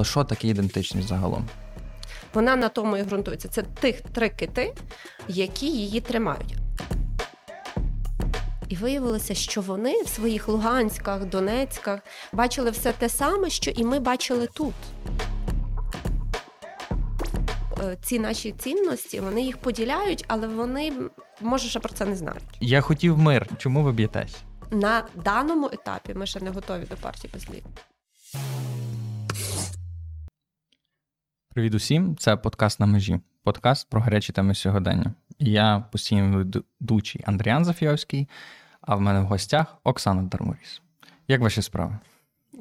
Але що таке ідентичність загалом? Вона на тому і ґрунтується. Це тих три кити, які її тримають. І виявилося, що вони в своїх Луганськах, Донецьках бачили все те саме, що і ми бачили тут. Е, ці наші цінності вони їх поділяють, але вони може ще про це не знають. Я хотів мир. Чому ви б'єтесь? На даному етапі ми ще не готові до партії безліт. Привіт усім, це подкаст на межі, подкаст про гарячі теми сьогодення. Я постійний ведучий Андріан Зафіовський, а в мене в гостях Оксана Дармуріс. Як ваші справи?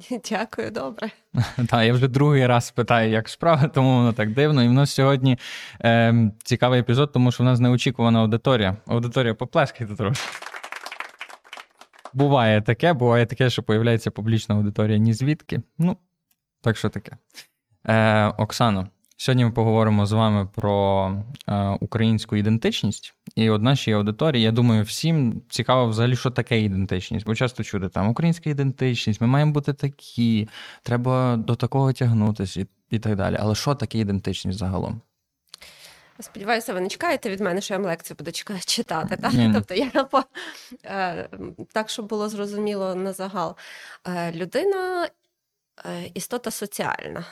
Дякую, добре. Так, я вже другий раз питаю, як справи, тому воно так дивно. І в нас сьогодні е, цікавий епізод, тому що в нас неочікувана аудиторія. Аудиторія поплескайте трохи. Буває таке, буває таке, що появляється публічна аудиторія ні звідки. Ну, так що таке. Е, Оксано, сьогодні ми поговоримо з вами про е, українську ідентичність. І от нашій аудиторії, я думаю, всім цікаво взагалі, що таке ідентичність. Бо часто чути там українська ідентичність, ми маємо бути такі, треба до такого тягнутися і, і так далі. Але що таке ідентичність загалом? Сподіваюся, ви не чекаєте від мене, що я вам лекцію буду читати. Так, mm. тобто я по е, так, щоб було зрозуміло на загал. Е, людина істота соціальна.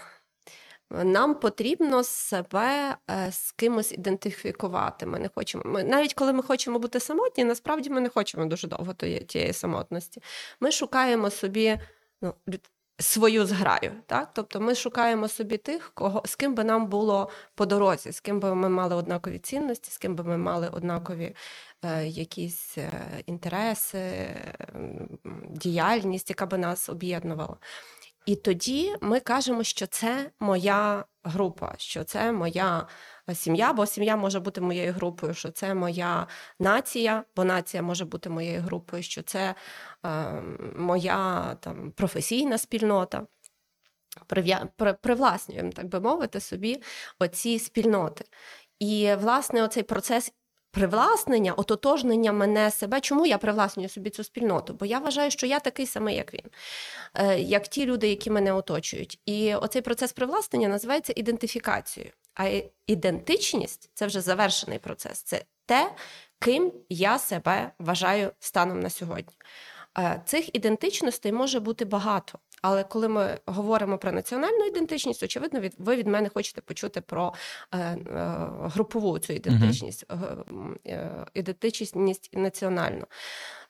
Нам потрібно себе е, з кимось ідентифікувати. Ми не хочемо. Ми навіть коли ми хочемо бути самотні, насправді ми не хочемо дуже довго тієї самотності. Ми шукаємо собі ну, свою зграю. Так? Тобто ми шукаємо собі тих, кого з ким би нам було по дорозі, з ким би ми мали однакові цінності, з ким би ми мали однакові е, якісь е, інтереси, діяльність, яка би нас об'єднувала. І тоді ми кажемо, що це моя група, що це моя сім'я, бо сім'я може бути моєю групою, що це моя нація, бо нація може бути моєю групою, що це е, моя там професійна спільнота. Привласнюємо, так би мовити, собі оці спільноти. І, власне, оцей процес привласнення, ототожнення мене себе. Чому я привласнюю собі цю спільноту? Бо я вважаю, що я такий самий, як він, е, як ті люди, які мене оточують. І оцей процес привласнення називається ідентифікацією. А ідентичність це вже завершений процес. Це те, ким я себе вважаю станом на ссьогодні. Е, цих ідентичностей може бути багато. Але коли ми говоримо про національну ідентичність, очевидно, від ви від мене хочете почути про е, е, групову цю ідентичність, uh-huh. е, ідентичність національну.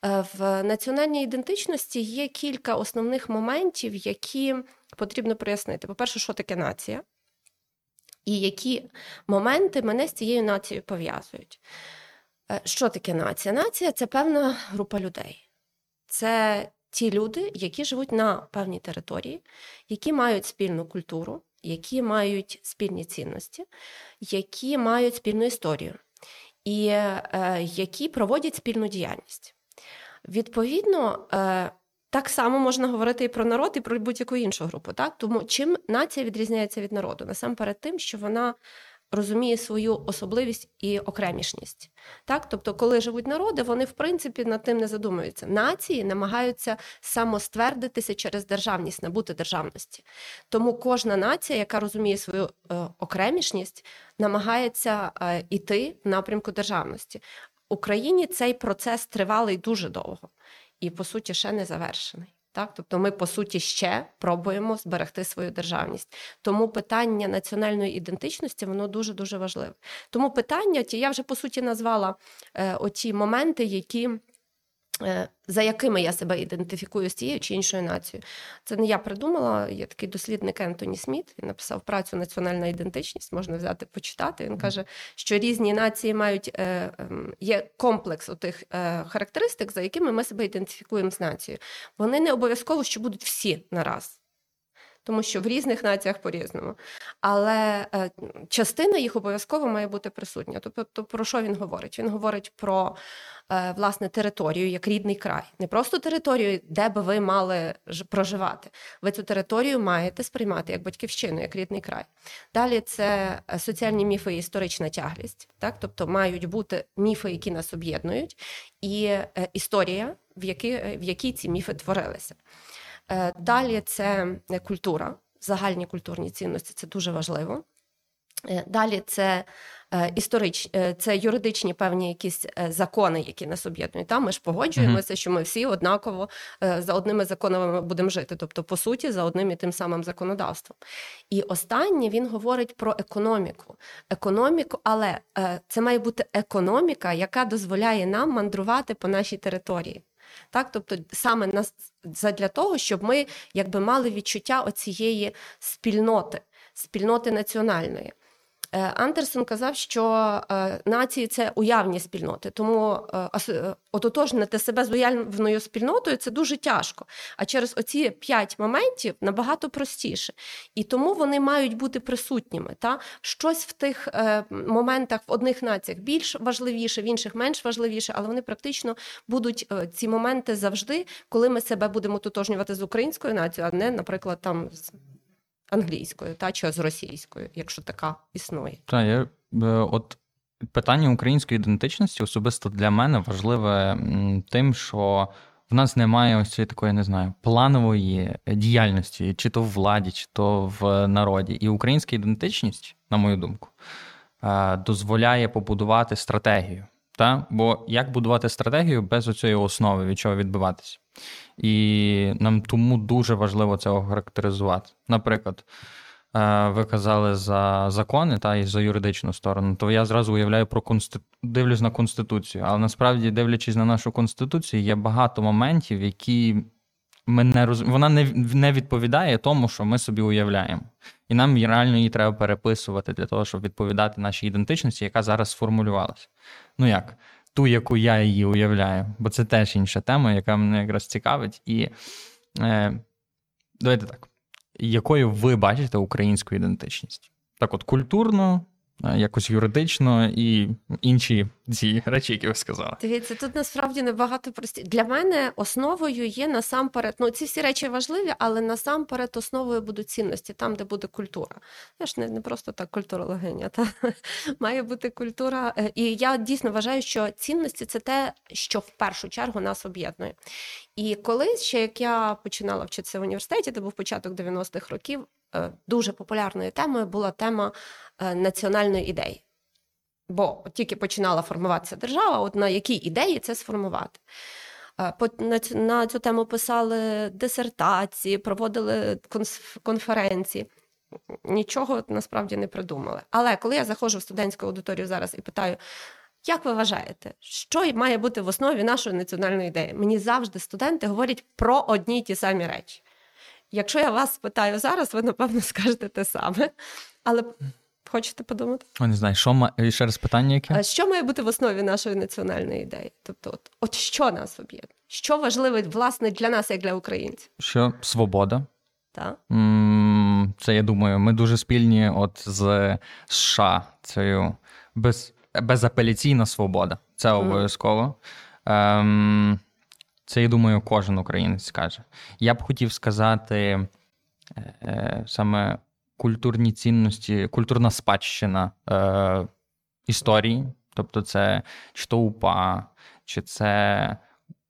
Е, в національній ідентичності є кілька основних моментів, які потрібно прояснити. По-перше, що таке нація, і які моменти мене з цією нацією пов'язують. Е, що таке нація? Нація це певна група людей. Це ті люди, які живуть на певній території, які мають спільну культуру, які мають спільні цінності, які мають спільну історію і е, які проводять спільну діяльність. Відповідно, е, так само можна говорити і про народ, і про будь-яку іншу групу. Так? Тому чим нація відрізняється від народу? Насамперед, тим, що вона розуміє свою особливість і окремішність. Так? Тобто, коли живуть народи, вони в принципі над тим не задумуються. Нації намагаються самоствердитися через державність, набути державності. Тому кожна нація, яка розуміє свою е, окремішність, намагається е, іти в напрямку державності. Україні цей процес тривалий дуже довго і, по суті, ще не завершений. Так, тобто ми по суті ще пробуємо зберегти свою державність. Тому питання національної ідентичності воно дуже дуже важливе. Тому питання, ті я вже по суті назвала е, оті моменти, які за якими я себе ідентифікую з тією чи іншою нацією. Це не я придумала. Є такий дослідник Ентоні Сміт. Він написав працю Національна ідентичність, можна взяти почитати. Він каже, що різні нації мають е, ем, є комплекс отих е, характеристик, за якими ми себе ідентифікуємо з нацією. Вони не обов'язково що будуть всі нараз тому що в різних націях по-різному. Але е, частина їх обов'язково має бути присутня. Тобто, про що він говорить? Він говорить про е, власне територію як рідний край, не просто територію, де би ви мали проживати. Ви цю територію маєте сприймати як батьківщину, як рідний край. Далі це е, соціальні міфи і історична тяглість, так тобто мають бути міфи, які нас об'єднують, і історія, в якій, в якій ці міфи творилися. Е, далі це культура, загальні культурні цінності це дуже важливо. Е, далі це Е, історич, е, це юридичні певні якісь е, закони, які нас об'єднують. Там ми ж погоджуємося, що ми всі однаково за одними законами будемо жити, тобто, по суті, за одним і тим самим законодавством. І останнє він говорить про економіку. Економіку, але це має бути економіка, яка дозволяє нам мандрувати по нашій території. Так, тобто саме для того, щоб ми якби мали відчуття оцієї спільноти, спільноти національної. Е, Андерсон казав, що е, нації це уявні спільноти, тому е, ототожнити себе з уявною спільнотою це дуже тяжко. А через оці п'ять моментів набагато простіше. І тому вони мають бути присутніми. Та? Щось в тих моментах в одних націях більш важливіше, в інших менш важливіше, але вони практично будуть ці моменти завжди, коли ми себе будемо тотожнювати з українською нацією, а не, наприклад, там з англійською, та чи з російською, якщо така існує. Так, я е, от питання української ідентичності особисто для мене важливе тим, що в нас немає ось цієї такої, не знаю, планової діяльності, чи то в владі, чи то в народі. І українська ідентичність, на мою думку, е, дозволяє побудувати стратегію. Та? Бо як будувати стратегію без оцієї основи, від чого відбиватися? І нам тому дуже важливо це охарактеризувати. Наприклад, е, ви казали за закони та і за юридичну сторону, то я зразу уявляю про конститу... дивлюсь на конституцію. Але насправді, дивлячись на нашу конституцію, є багато моментів, які ми не роз... вона не не відповідає тому, що ми собі уявляємо. І нам реально її треба переписувати для того, щоб відповідати нашій ідентичності, яка зараз сформулювалася. Ну як? Ту, яку я її уявляю, бо це теж інша тема, яка мене якраз цікавить. І е, давайте так. Якою ви бачите українську ідентичність? Так, от культурно, якось юридично і інші ці речі, які ви сказали. Дивіться, тут насправді набагато прості. Для мене основою є насамперед. Ну ці всі речі важливі, але насамперед основою будуть цінності, там, де буде культура. Я ж не не просто так культурологиня, та має бути культура. Е, і я дійсно вважаю, що цінності це те, що в першу чергу нас об'єднує. І колись ще як я починала вчитися в університеті, де був початок 90-х років, Е, дуже популярною темою була тема е, національної ідеї. Бо тільки починала формуватися держава, от на якій ідеї це сформувати. Е, на цю тему писали дисертації, проводили конференції. Нічого насправді не придумали. Але коли я заходжу в студентську аудиторію зараз і питаю, як ви вважаєте, що має бути в основі нашої національної ідеї? Мені завжди студенти говорять про одні й ті самі речі. Якщо я вас спитаю зараз, ви напевно скажете те саме. Але хочете подумати? О, не знаю, що ма... ще раз питання яке? Що має бути в основі нашої національної ідеї? Тобто, от, от що нас об'єднує? Що важливе, власне, для нас, як для українців? Що свобода. Так. Це я думаю, ми дуже спільні от з США. Це без, безапеляційна свобода. Це обов'язково. Mm. Ем, це, я думаю, кожен українець скаже. Я б хотів сказати е, е, саме культурні цінності, культурна спадщина е, історії, тобто, це чи то УПА, чи це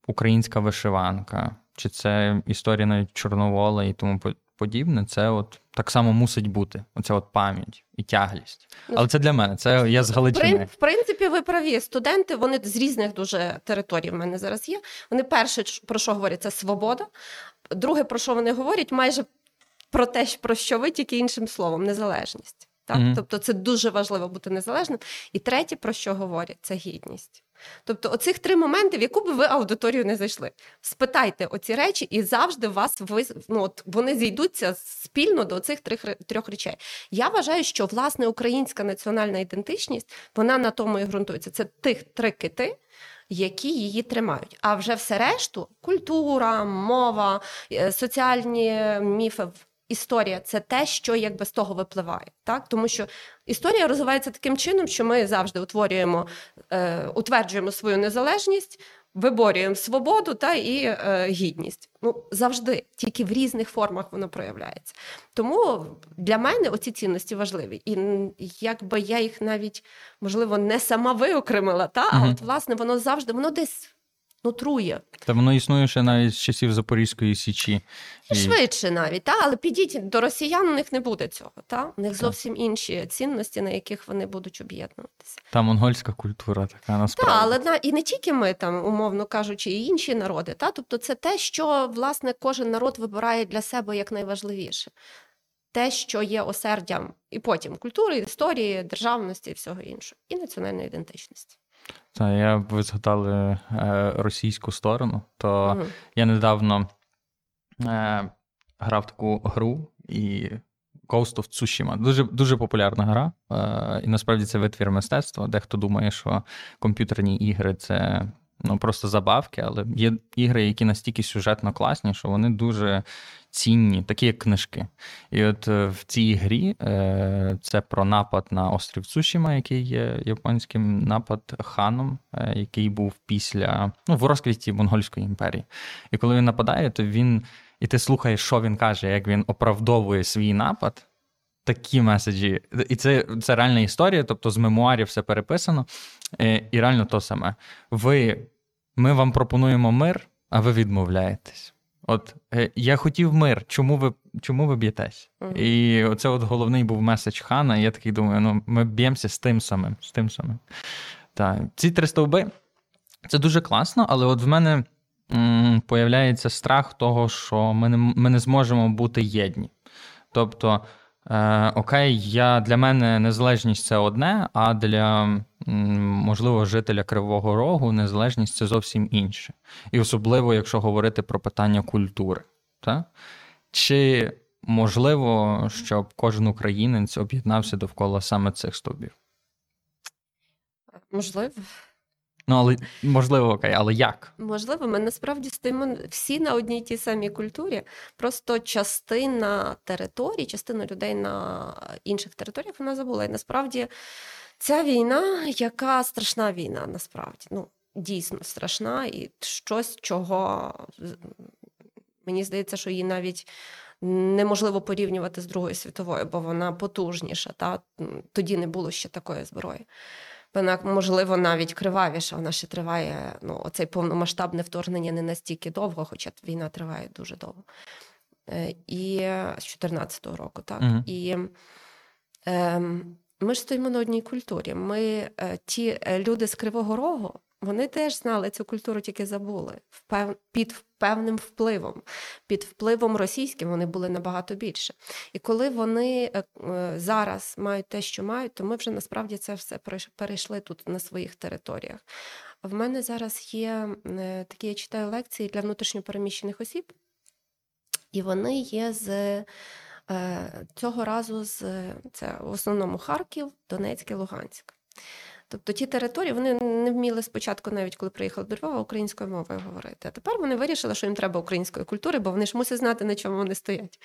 українська вишиванка, чи це історія навіть Чорновола і тому подібне. Це от так само мусить бути. Оця от пам'ять і тяглість. Ну, Але це для мене. Це я з Галичини. В принципі, ви праві. Студенти вони з різних дуже територій в мене зараз є. Вони перше про що говорять, це свобода. Друге, про що вони говорять, майже про те, про що ви тільки іншим словом, незалежність. Так? Mm-hmm. Тобто це дуже важливо бути незалежним. І третє, про що говорять, це гідність. Тобто, оцих три моменти, в яку би ви аудиторію не зайшли. Спитайте оці речі, і завжди вас ну, от вони зійдуться спільно до цих трьох, трьох речей. Я вважаю, що власне українська національна ідентичність вона на тому і ґрунтується. Це тих три кити. Які її тримають, а вже все решту культура, мова, е, соціальні міфи історія це те, що якби з того випливає, так тому що історія розвивається таким чином, що ми завжди утворюємо, е, утверджуємо свою незалежність, виборюємо свободу та і е, гідність. Ну завжди, тільки в різних формах воно проявляється. Тому для мене оці цінності важливі, і якби я їх навіть можливо не сама виокремила, та а от власне воно завжди воно десь нутрує. Та воно існує ще навіть з часів Запорізької Січі. І швидше навіть, та? але підіть до росіян, у них не буде цього. Та? У них зовсім інші цінності, на яких вони будуть об'єднуватися. Та монгольська культура така насправді. Так, але на і не тільки ми там, умовно кажучи, і інші народи. Та? Тобто, це те, що власне кожен народ вибирає для себе як найважливіше. Те, що є осердям, і потім культури, історії, державності і всього іншого, і національної ідентичності. Та я ви згадали е, російську сторону, то угу. я недавно е, грав таку гру і Ghost of Tsushima. Дуже дуже популярна гра, е, і насправді це витвір мистецтва. Дехто думає, що комп'ютерні ігри це ну, просто забавки, але є ігри, які настільки сюжетно класні, що вони дуже цінні, такі як книжки. І от е, в цій грі е, це про напад на острів Цушіма, який є японським напад ханом, е, який був після ну, в розквіті Монгольської імперії. І коли він нападає, то він. І ти слухаєш, що він каже, як він оправдовує свій напад. Такі меседжі. І це це реальна історія, тобто з мемуарів все переписано. І реально то саме. Ви, Ми вам пропонуємо мир, а ви відмовляєтесь. От е, я хотів мир, чому ви чому ви б'єтесь? Mm-hmm. І оце от головний був меседж хана. І я такий думаю, ну ми б'ємося з тим самим. з тим самим. Так. Ці три стовби це дуже класно, але от в мене м, появляється страх того, що ми не, ми не зможемо бути єдні. Тобто. Е, Окей, я для мене незалежність це одне, а для можливо жителя Кривого Рогу незалежність це зовсім інше. І особливо, якщо говорити про питання культури. Так? Чи можливо, щоб кожен українець об'єднався довкола саме цих стовбів? Можливо. Ну, але можливо, окей, але як? Можливо, ми насправді стоїмо всі на одній тій самій культурі. Просто частина територій, частина людей на інших територіях вона забула. І насправді ця війна, яка страшна війна, насправді, ну дійсно страшна, і щось, чого мені здається, що її навіть. Неможливо порівнювати з Другою світовою, бо вона потужніша. Та? Тоді не було ще такої зброї вона можливо навіть кривавіша. Вона ще триває. Ну, оцей повномасштабне вторгнення не настільки довго, хоча війна триває дуже довго. Е, і з 14-го року, так. Угу. І е, ми ж стоїмо на одній культурі. Ми е, ті е, люди з Кривого Рогу, вони теж знали цю культуру, тільки забули під певним впливом. Під впливом російським вони були набагато більше. І коли вони е, е, зараз мають те, що мають, то ми вже насправді це все перейшли тут на своїх територіях. В мене зараз є е, такі я читаю лекції для внутрішньопереміщених осіб, і вони є з. Цього разу з це в основному Харків, Донецьк і Луганськ. Тобто ті території вони не вміли спочатку, навіть коли приїхали до Львова, українською мовою говорити. А тепер вони вирішили, що їм треба української культури, бо вони ж мусять знати, на чому вони стоять.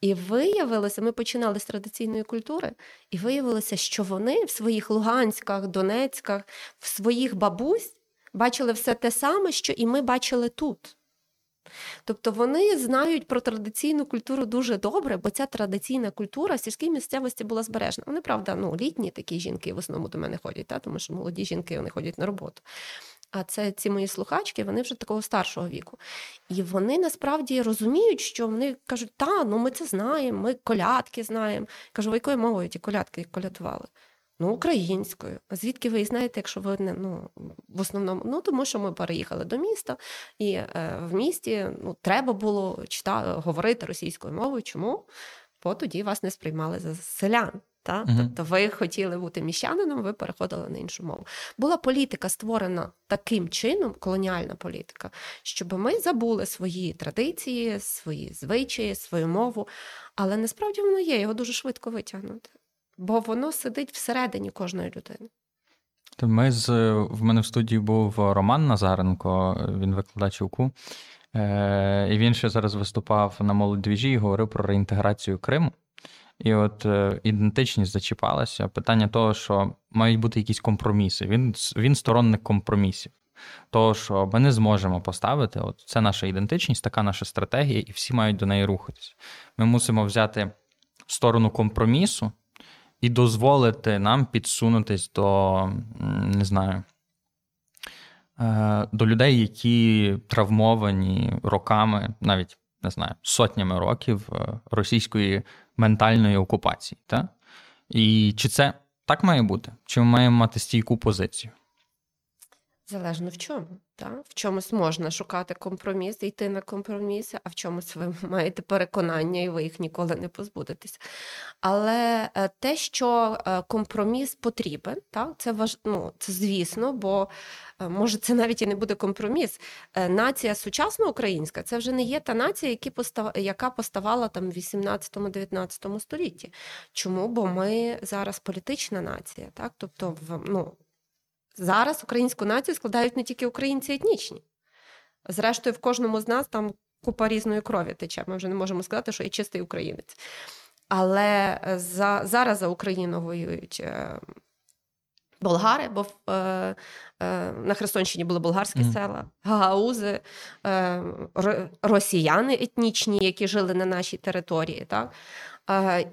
І виявилося, ми починали з традиційної культури, і виявилося, що вони в своїх Луганськах, Донецьках, в своїх бабусь бачили все те саме, що і ми бачили тут. Тобто вони знають про традиційну культуру дуже добре, бо ця традиційна культура в сільській місцевості була збережена. Вони, правда, ну, літні такі жінки в основному до мене ходять, та? тому що молоді жінки вони ходять на роботу. А це ці мої слухачки, вони вже такого старшого віку. І вони насправді розуміють, що вони кажуть, та, ну ми це знаємо, ми колядки знаємо. Кажу, якою мовою ті колядки колядували? Ну, українською. А звідки ви знаєте, якщо ви не ну, в основному? Ну, тому що ми переїхали до міста, і е, в місті ну, треба було читати, говорити російською мовою. Чому? Бо тоді вас не сприймали за селян. Та? uh Тобто ви хотіли бути міщанином, ви переходили на іншу мову. Була політика створена таким чином, колоніальна політика, щоб ми забули свої традиції, свої звичаї, свою мову. Але насправді воно є, його дуже швидко витягнути бо воно сидить всередині кожної людини. Ми з в мене в студії був Роман Назаренко, він викладач УКУ. Е, І він ще зараз виступав на молодвіжі і говорив про реінтеграцію Криму. І от е, ідентичність зачіпалася. Питання того, що мають бути якісь компроміси. Він він сторонник компромісів. Того, що ми не зможемо поставити, от це наша ідентичність, така наша стратегія, і всі мають до неї рухатись. Ми мусимо взяти сторону компромісу і дозволити нам підсунутись до, не знаю, е, до людей, які травмовані роками, навіть не знаю, сотнями років е, російської ментальної окупації. Та? І чи це так має бути? Чи ми маємо мати стійку позицію? Залежно в чому. Так? В чомусь можна шукати компроміс, йти на компроміси, а в чомусь ви маєте переконання, і ви їх ніколи не позбудетесь. Але е, те, що е, компроміс потрібен, так? це важ... ну, це звісно, бо е, може це навіть і не буде компроміс. Нація сучасна українська це вже не є та нація, яка поставала там в 18-19 столітті. Чому? Бо ми зараз політична нація, так? Тобто, ну. Зараз українську націю складають не тільки українці етнічні. Зрештою, в кожному з нас там купа різної крові тече. Ми вже не можемо сказати, що є чистий українець. Але е, за, зараз за Україну воюють е, болгари, бо е, е, на Херсонщині були болгарські mm. села, гагаузи, е, росіяни етнічні, які жили на нашій території. Так?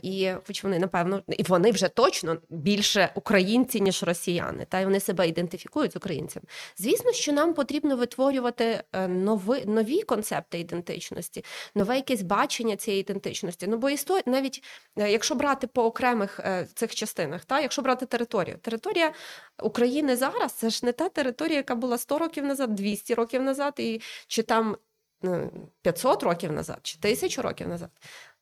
І хоч вони, напевно, і вони вже точно більше українці, ніж росіяни, та й вони себе ідентифікують з українцями. Звісно, що нам потрібно витворювати е, нові нові концепти ідентичності, нове якесь бачення цієї ідентичності. Ну бо історія, навіть е, якщо брати по окремих е, цих частинах, та якщо брати територію, територія України зараз це ж не та територія, яка була 100 років назад, 200 років назад, і чи там 500 років назад, чи тисячу років назад.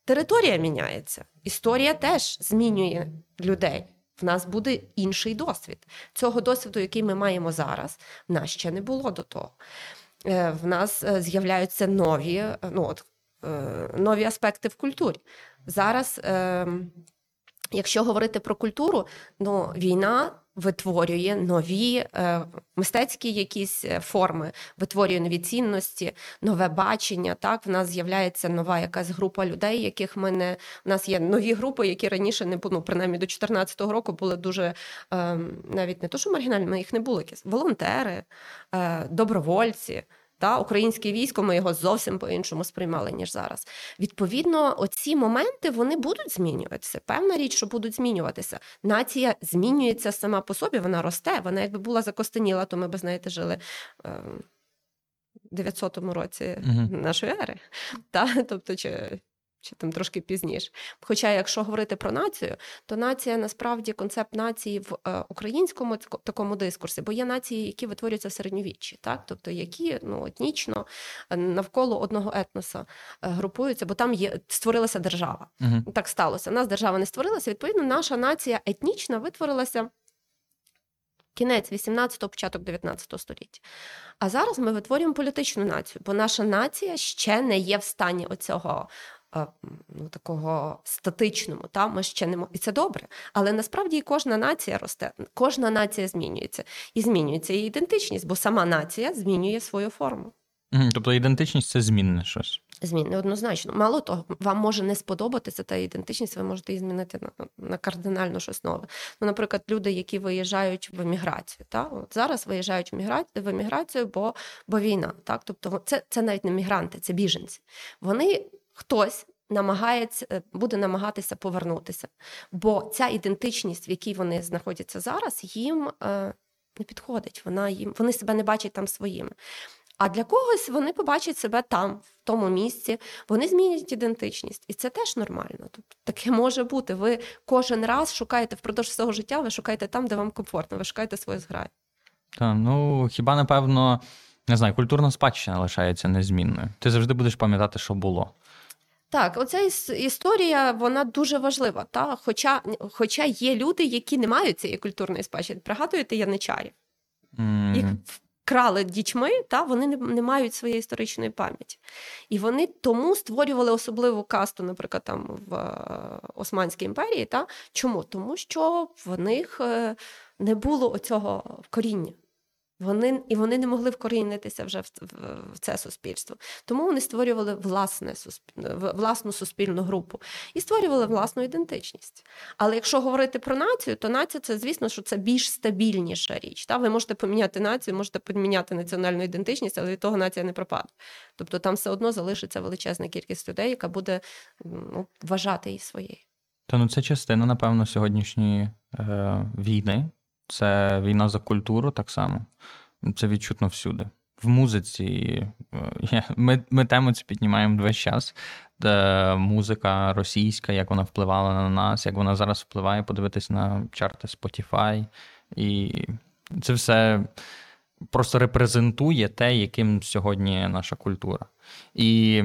Територія міняється, історія теж змінює людей. В нас буде інший досвід. Цього досвіду, який ми маємо зараз, в нас ще не було до того. Е, в нас е, з'являються нові е, ну, от, нові аспекти в культурі. Зараз, ем, якщо говорити про культуру, ну, війна витворює нові е, мистецькі якісь е, форми, витворює нові цінності, нове бачення. Так, в нас з'являється нова якась група людей, яких ми не У нас є нові групи, які раніше не ну, принаймні до 2014 року були дуже е, навіть не то, що маргінальними їх не було якісь волонтери, е, добровольці. Та українське військо ми його зовсім по-іншому сприймали, ніж зараз. Відповідно, оці моменти вони будуть змінюватися. Певна річ, що будуть змінюватися. Нація змінюється сама по собі, вона росте. Вона якби була закостеніла, то ми б, знаєте, жили. Е, 900 році uh нашої ери, та тобто, чи чи там трошки пізніше. Хоча, якщо говорити про націю, то нація насправді концепт нації в е, українському такому дискурсі, бо є нації, які витворюються в середньовіччі, так тобто які ну етнічно е, навколо одного етноса е, групуються, бо там є створилася держава. uh Так сталося. У Нас держава не створилася. Відповідно, наша нація етнічна витворилася. Кінець 18-го, початок 19 століття. А зараз ми витворюємо політичну націю, бо наша нація ще не є в стані оцього ну, такого статичному. Та? Ми ще не І це добре. Але насправді і кожна нація росте, кожна нація змінюється. І змінюється її ідентичність, бо сама нація змінює свою форму. Тобто ідентичність це змінне щось. Змінне однозначно. Мало того, вам може не сподобатися та ідентичність, ви можете її змінити на на кардинально щось нове. Ну, Наприклад, люди, які виїжджають в еміграцію. Та? От Зараз виїжджають в еміграцію, в еміграцію, бо бо війна. Так? Тобто, це це навіть не мігранти, це біженці. Вони хтось намагається е, буде намагатися повернутися. Бо ця ідентичність, в якій вони знаходяться зараз, їм е, не підходить. Вона їм вони себе не бачать там своїми. А для когось вони побачать себе там, в тому місці, вони змінять ідентичність, і це теж нормально. Тобто таке може бути. Ви кожен раз шукаєте впродовж свого життя, ви шукаєте там, де вам комфортно, ви шукаєте свою зграю. Так, ну хіба напевно не знаю, культурна спадщина лишається незмінною. Ти завжди будеш пам'ятати, що було. Так, оця історія вона дуже важлива. Та? Хоча хоча є люди, які не мають цієї культурної спадщини. Пригадуєте яничарів? Mm. Їх вкрали дітьми, та вони не, не мають своєї історичної пам'яті. І вони тому створювали особливу касту, наприклад, там в е, Османській імперії. Та? Чому? Тому що в них е, не було оцього коріння. Вони і вони не могли вкорінитися вже в, в, в це суспільство. Тому вони створювали власне власну суспільну групу і створювали власну ідентичність. Але якщо говорити про націю, то нація це, звісно, що це більш стабільніша річ. Та? Ви можете поміняти націю, можете поміняти національну ідентичність, але від того нація не пропаде. Тобто там все одно залишиться величезна кількість людей, яка буде ну, вважати її своєю. Та ну це частина, напевно, сьогоднішньої е, війни. Це війна за культуру так само. це відчутно всюди. В музиці е, ми ми тему цю піднімаємо весь час. Де музика російська, як вона впливала на нас, як вона зараз впливає, подивитись на чарти Spotify. І це все просто репрезентує те, яким сьогодні наша культура. І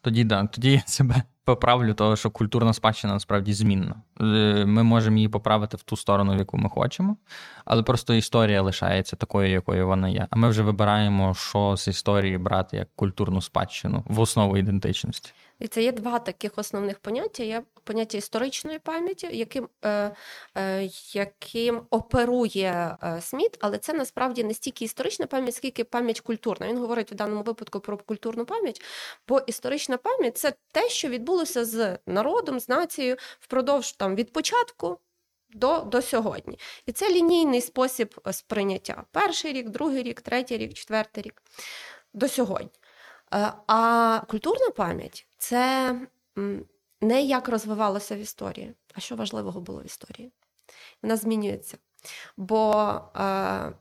тоді да, тоді я себе поправлю, того, що культурна спадщина насправді змінна. Е, ми можемо її поправити в ту сторону, в яку ми хочемо, але просто історія лишається такою, якою вона є. А ми вже вибираємо, що з історії брати як культурну спадщину в основу ідентичності. І це є два таких основних поняття. Є поняття історичної пам'яті, яким е, е, яким оперує е, Сміт, але це насправді не стільки історична пам'ять, скільки пам'ять культурна. Він говорить в даному випадку про культурну пам'ять, бо історична пам'ять це те, що відбулося з народом, з нацією впродовж там від початку. До до сьогодні. І це лінійний спосіб сприйняття. Перший рік, другий рік, третій рік, четвертий рік до сьогодні. Е, а культурна пам'ять це не як розвивалося в історії, а що важливого було в історії. Вона змінюється. Бо е,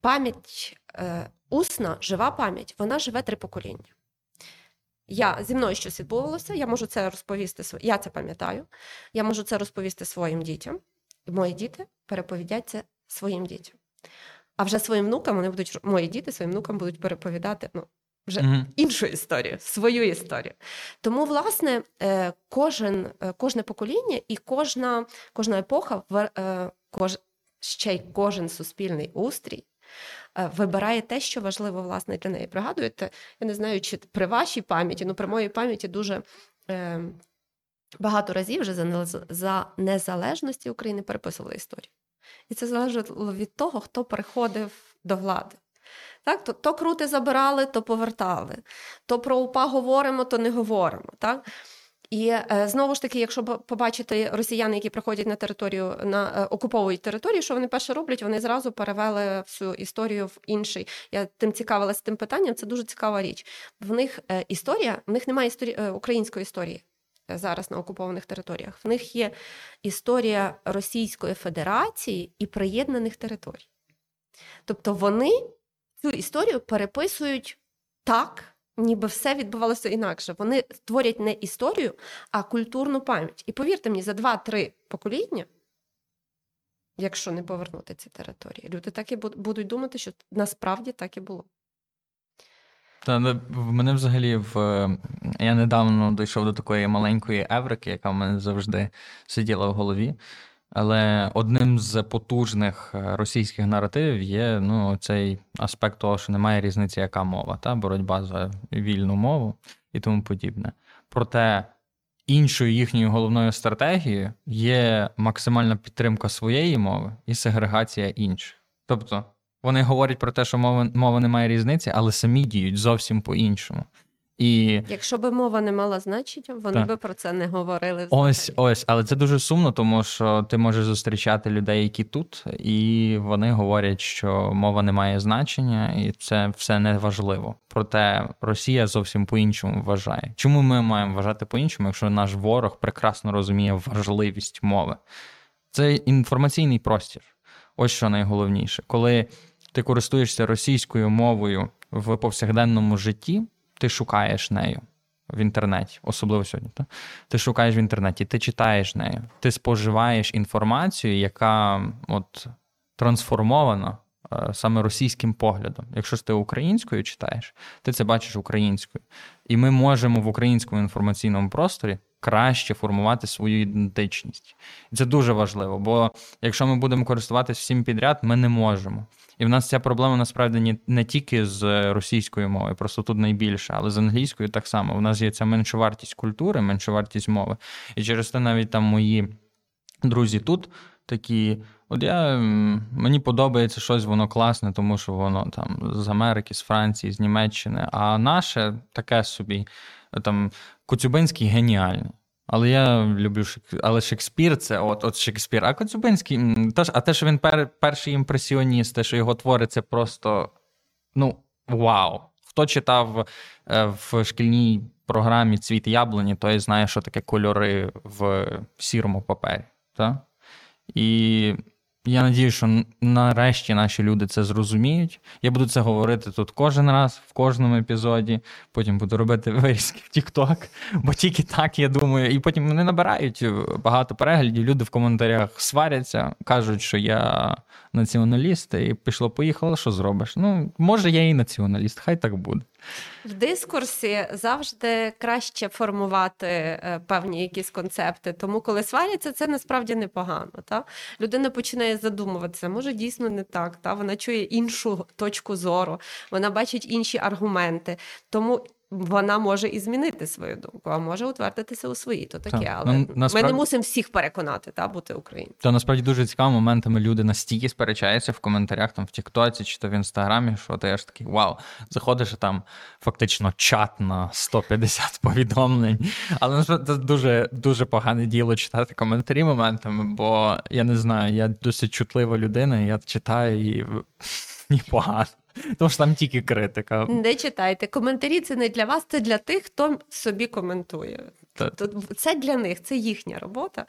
пам'ять е, усна, жива пам'ять, вона живе три покоління. Я зі мною щось відбувалося, я можу це розповісти я це пам'ятаю, я можу це розповісти своїм дітям, і мої діти переповідять це своїм дітям. А вже своїм внукам вони будуть мої діти своїм внукам будуть переповідати ну, вже mm-hmm. іншу історію, свою історію. Тому, власне, е, кожен, е, кожне покоління і кожна кожна епоха, е, кож, ще й кожен суспільний устрій. Вибирає те, що важливо власне для неї. Пригадуєте, я не знаю, чи при вашій пам'яті, ну при моїй пам'яті дуже е, багато разів вже за за незалежності України переписували історію. І це залежало від того, хто приходив до влади. Так? То, то крути забирали, то повертали. То про УПА говоримо, то не говоримо. Так? І е, знову ж таки, якщо побачити росіяни, які приходять на територію, на е, окуповують територію, що вони перше роблять, вони зразу перевели всю історію в інший. Я тим цікавилася тим питанням. Це дуже цікава річ. В них е, історія, в них немає історії української історії зараз на окупованих територіях. В них є історія Російської Федерації і приєднаних територій. Тобто вони цю історію переписують так, ніби все відбувалося інакше. Вони створять не історію, а культурну пам'ять. І повірте мені, за два-три покоління. Якщо не повернути ці території, люди так і будуть думати, що насправді так і було. Та ну, в мене взагалі в я недавно дійшов до такої маленької еврики, яка в мене завжди сиділа в голові. Але одним з потужних е, російських наративів є ну, цей аспект того, що немає різниці, яка мова, та боротьба за вільну мову і тому подібне. Проте іншою їхньою головною стратегією є максимальна підтримка своєї мови і сегрегація інших. Тобто вони говорять про те, що мова мова не має різниці, але самі діють зовсім по-іншому. І... Якщо би мова не мала значення, вони так. би про це не говорили. Взагалі. Ось ось, але це дуже сумно, тому що ти можеш зустрічати людей, які тут, і вони говорять, що мова не має значення, і це все не важливо. Проте Росія зовсім по-іншому вважає. Чому ми маємо вважати по-іншому, якщо наш ворог прекрасно розуміє важливість мови? Це інформаційний простір. Ось що найголовніше, коли ти користуєшся російською мовою в повсякденному житті ти шукаєш нею в інтернеті, особливо сьогодні. Так? Ти шукаєш в інтернеті, ти читаєш нею, ти споживаєш інформацію, яка от трансформована е, саме російським поглядом. Якщо ж ти українською читаєш, ти це бачиш українською. І ми можемо в українському інформаційному просторі. Краще формувати свою ідентичність. І це дуже важливо, бо якщо ми будемо користуватися всім підряд, ми не можемо. І в нас ця проблема насправді не тільки з російською мовою, просто тут найбільше, але з англійською так само. У нас є ця меншовартість культури, меншовартість мови. І через те навіть там мої друзі тут такі. От я мені подобається щось, воно класне, тому що воно там з Америки, з Франції, з Німеччини. А наше таке собі там Коцюбинський геніальний. Але я люблю Шекспір. Але Шекспір це от от Шекспір. А Коцюбинський, тож, а те, що він пер, перший імпресіоніст, те, що його твори, це просто ну, вау. Хто читав е, в шкільній програмі Цвіт яблуні, той знає, що таке кольори в сірому папері. Та? І Я надіюсь, що нарешті наші люди це зрозуміють. Я буду це говорити тут кожен раз, в кожному епізоді. Потім буду робити вирізки в TikTok, бо тільки так, я думаю. І потім вони набирають багато переглядів. Люди в коментарях сваряться, кажуть, що я націоналіст, і пішло-поїхало, що зробиш? Ну, може, я і націоналіст, хай так буде. В дискурсі завжди краще формувати е, певні якісь концепти. Тому, коли сваряться, це насправді непогано. Та? Людина починає задумуватися, може дійсно не так. Та? Вона чує іншу точку зору, вона бачить інші аргументи. Тому вона може і змінити свою думку, а може утвердитися у своїй. То таке, так. але ну, насправді... ми не мусимо всіх переконати та бути українцями. То насправді дуже цікаво моментами люди настільки сперечаються в коментарях там в Тіктоці чи то в інстаграмі, що ти аж такий вау, заходиш там фактично чат на 150 повідомлень. Але це дуже дуже погане діло читати коментарі моментами, бо я не знаю, я досить чутлива людина, я читаю і ні погано. Тому що там тільки критика. Не читайте. Коментарі це не для вас, це для тих, хто собі коментує. Це для них, це їхня робота.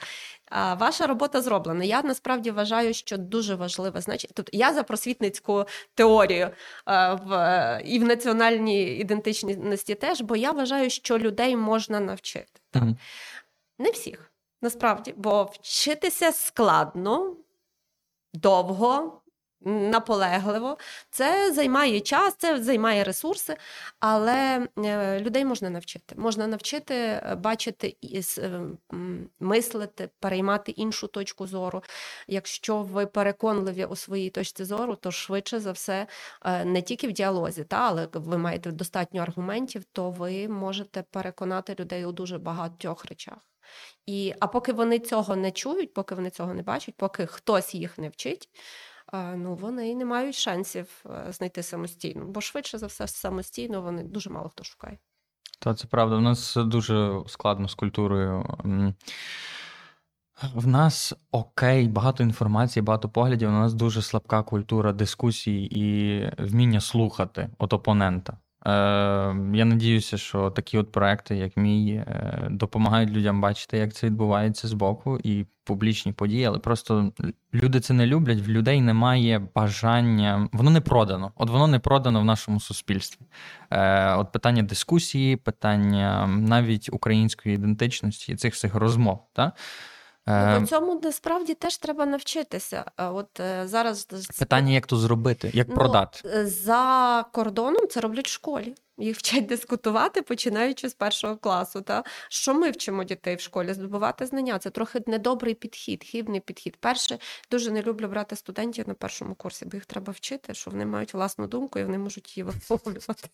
А Ваша робота зроблена. Я насправді вважаю, що дуже важливе значення. Тобто я за просвітницьку теорію в і в національній ідентичності теж, бо я вважаю, що людей можна навчити. mm Не всіх, насправді, бо вчитися складно, довго наполегливо. Це займає час, це займає ресурси, але е, людей можна навчити. Можна навчити е, бачити, е, мислити, переймати іншу точку зору. Якщо ви переконливі у своїй точці зору, то швидше за все, не тільки в діалозі, та, але ви маєте достатньо аргументів, то ви можете переконати людей у дуже багатьох речах. І, А поки вони цього не чують, поки вони цього не бачать, поки хтось їх не вчить ну вони не мають шансів е, знайти самостійно, бо швидше за все самостійно вони дуже мало хто шукає. Та це правда. У нас дуже складно з культурою. В нас окей, багато інформації, багато поглядів. У нас дуже слабка культура дискусії і вміння слухати от опонента. Е, Я надіюся, що такі от проекти, як мій, е, допомагають людям бачити, як це відбувається з боку, і публічні події, але просто люди це не люблять. В людей немає бажання, воно не продано. От воно не продано в нашому суспільстві. Е, От питання дискусії, питання навіть української ідентичності, цих всіх розмов. Так? Ну, По цьому насправді теж треба навчитися. От е, зараз питання, як то зробити, як ну, продати е, за кордоном. Це роблять в школі. Їх вчать дискутувати, починаючи з першого класу. Та що ми вчимо дітей в школі? Здобувати знання. Це трохи недобрий підхід, хибний підхід. Перше дуже не люблю брати студентів на першому курсі, бо їх треба вчити, що вони мають власну думку і вони можуть її висловлювати.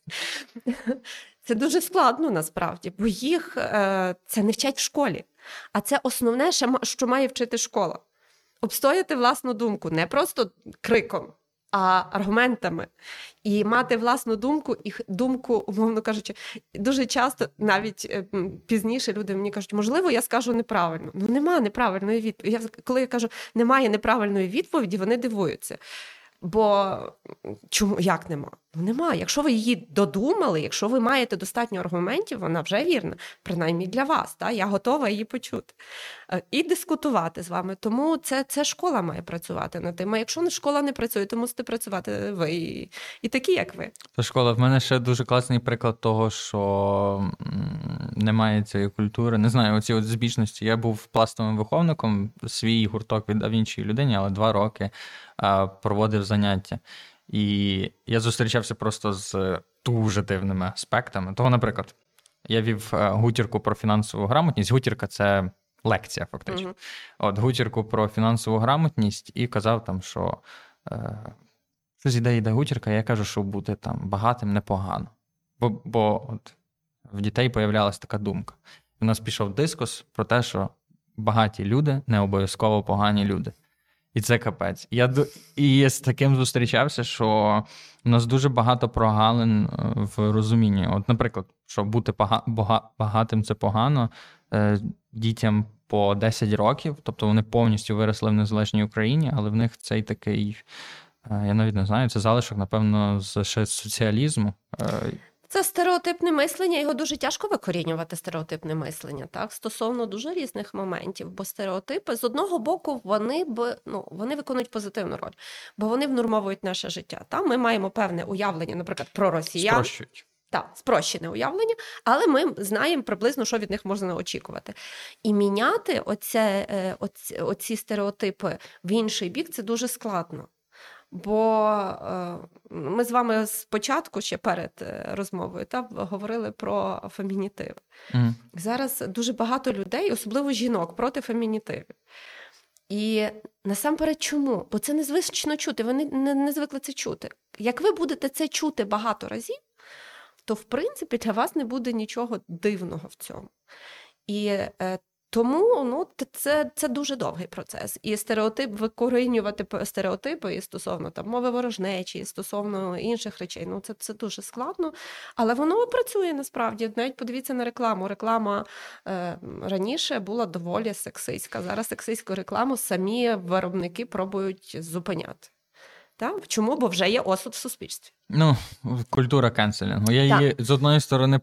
Це дуже складно насправді, бо їх е, це не вчать в школі. А це основне, що має вчити школа. Обстояти власну думку, не просто криком, а аргументами. І мати власну думку, і думку, умовно кажучи, дуже часто, навіть е, пізніше люди мені кажуть, можливо, я скажу неправильно. Ну, нема неправильної відповіді. Я, Коли я кажу, немає неправильної відповіді, вони дивуються. Бо чому як нема? Ну нема. Якщо ви її додумали, якщо ви маєте достатньо аргументів, вона вже вірна, принаймні для вас. Та? Я готова її почути е, і дискутувати з вами. Тому це це школа має працювати над тим. А якщо школа не працює, то мусите працювати ви і, і такі, як ви. Це школа. В мене ще дуже класний приклад того, що немає цієї культури. Не знаю, оці от збічності. Я був пластовим виховником, свій гурток віддав іншій людині, але два роки проводив заняття. І я зустрічався просто з дуже дивними аспектами. Того, наприклад, я вів е, гутірку про фінансову грамотність. Гутірка це лекція, фактично. Uh-huh. От гутірку про фінансову грамотність і казав там, що е, щось іде йде гутірка, я кажу, що бути там багатим непогано. Бо бо от в дітей появлялася така думка. У нас пішов дискус про те, що багаті люди не обов'язково погані люди. І це капець. Я і з таким зустрічався, що у нас дуже багато прогалин е, в розумінні. От, наприклад, що бути багатим це погано е, дітям по 10 років, тобто вони повністю виросли в незалежній Україні, але в них цей такий, е, я навіть не знаю, це залишок, напевно, з ще соціалізму. Це стереотипне мислення, його дуже тяжко викорінювати, стереотипне мислення, так, стосовно дуже різних моментів. Бо стереотипи з одного боку вони б ну вони виконують позитивну роль, бо вони внормовують наше життя. Та ми маємо певне уявлення, наприклад, про росіян. Спрощують. Так, спрощене уявлення, але ми знаємо приблизно, що від них можна очікувати. І міняти оце, е, оці, оці стереотипи в інший бік це дуже складно. Бо е, ми з вами спочатку, ще перед е, розмовою, та, говорили про фемінітиви. Мгм. Зараз дуже багато людей, особливо жінок, проти фемінітивів. І насамперед, чому? Бо це незвично чути. Вони не, не звикли це чути. Як ви будете це чути багато разів, то в принципі для вас не буде нічого дивного в цьому. І е, тому ну, це, це дуже довгий процес. І стереотип викорінювати стереотипи і стосовно там мови ворожнечі, і стосовно інших речей. Ну це, це дуже складно, але воно працює насправді. Навіть подивіться на рекламу. Реклама е, раніше була доволі сексистська. Зараз сексистську рекламу самі виробники пробують зупиняти. Так? Чому? Бо вже є осуд в суспільстві. Ну, культура кенселінгу. Я Так. її з одної сторони,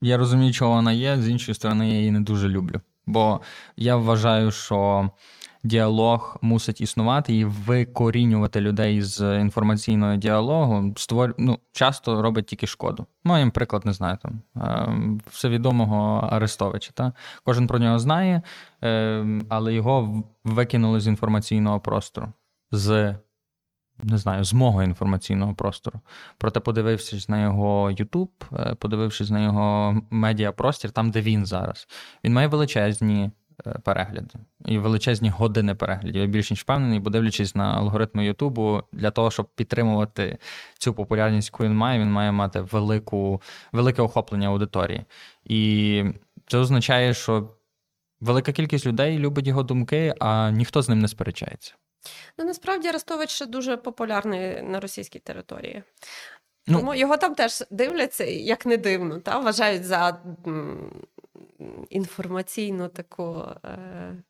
я розумію, чого вона є, з іншої сторони, я її не дуже люблю. Бо я вважаю, що діалог мусить існувати і викорінювати людей з інформаційного діалогу створ... ну, часто робить тільки шкоду. Моїм приклад не знаю там е, всевідомого Арестовича. Та? Кожен про нього знає, е, але його викинули з інформаційного простору. З не знаю, з мого інформаційного простору. Проте, подивившись на його YouTube, е, подивившись на його медіапростір, там, де він зараз, він має величезні е, перегляди і величезні години переглядів. Я більш ніж впевнений, бо дивлячись на алгоритми Ютубу, для того, щоб підтримувати цю популярність, яку він має, він має мати велику, велике охоплення аудиторії. І це означає, що велика кількість людей любить його думки, а ніхто з ним не сперечається. Ну насправді Арестович ще дуже популярний на російській території. Ну- Тому його там теж дивляться, як не дивно, та вважають за інформаційну таку. Е,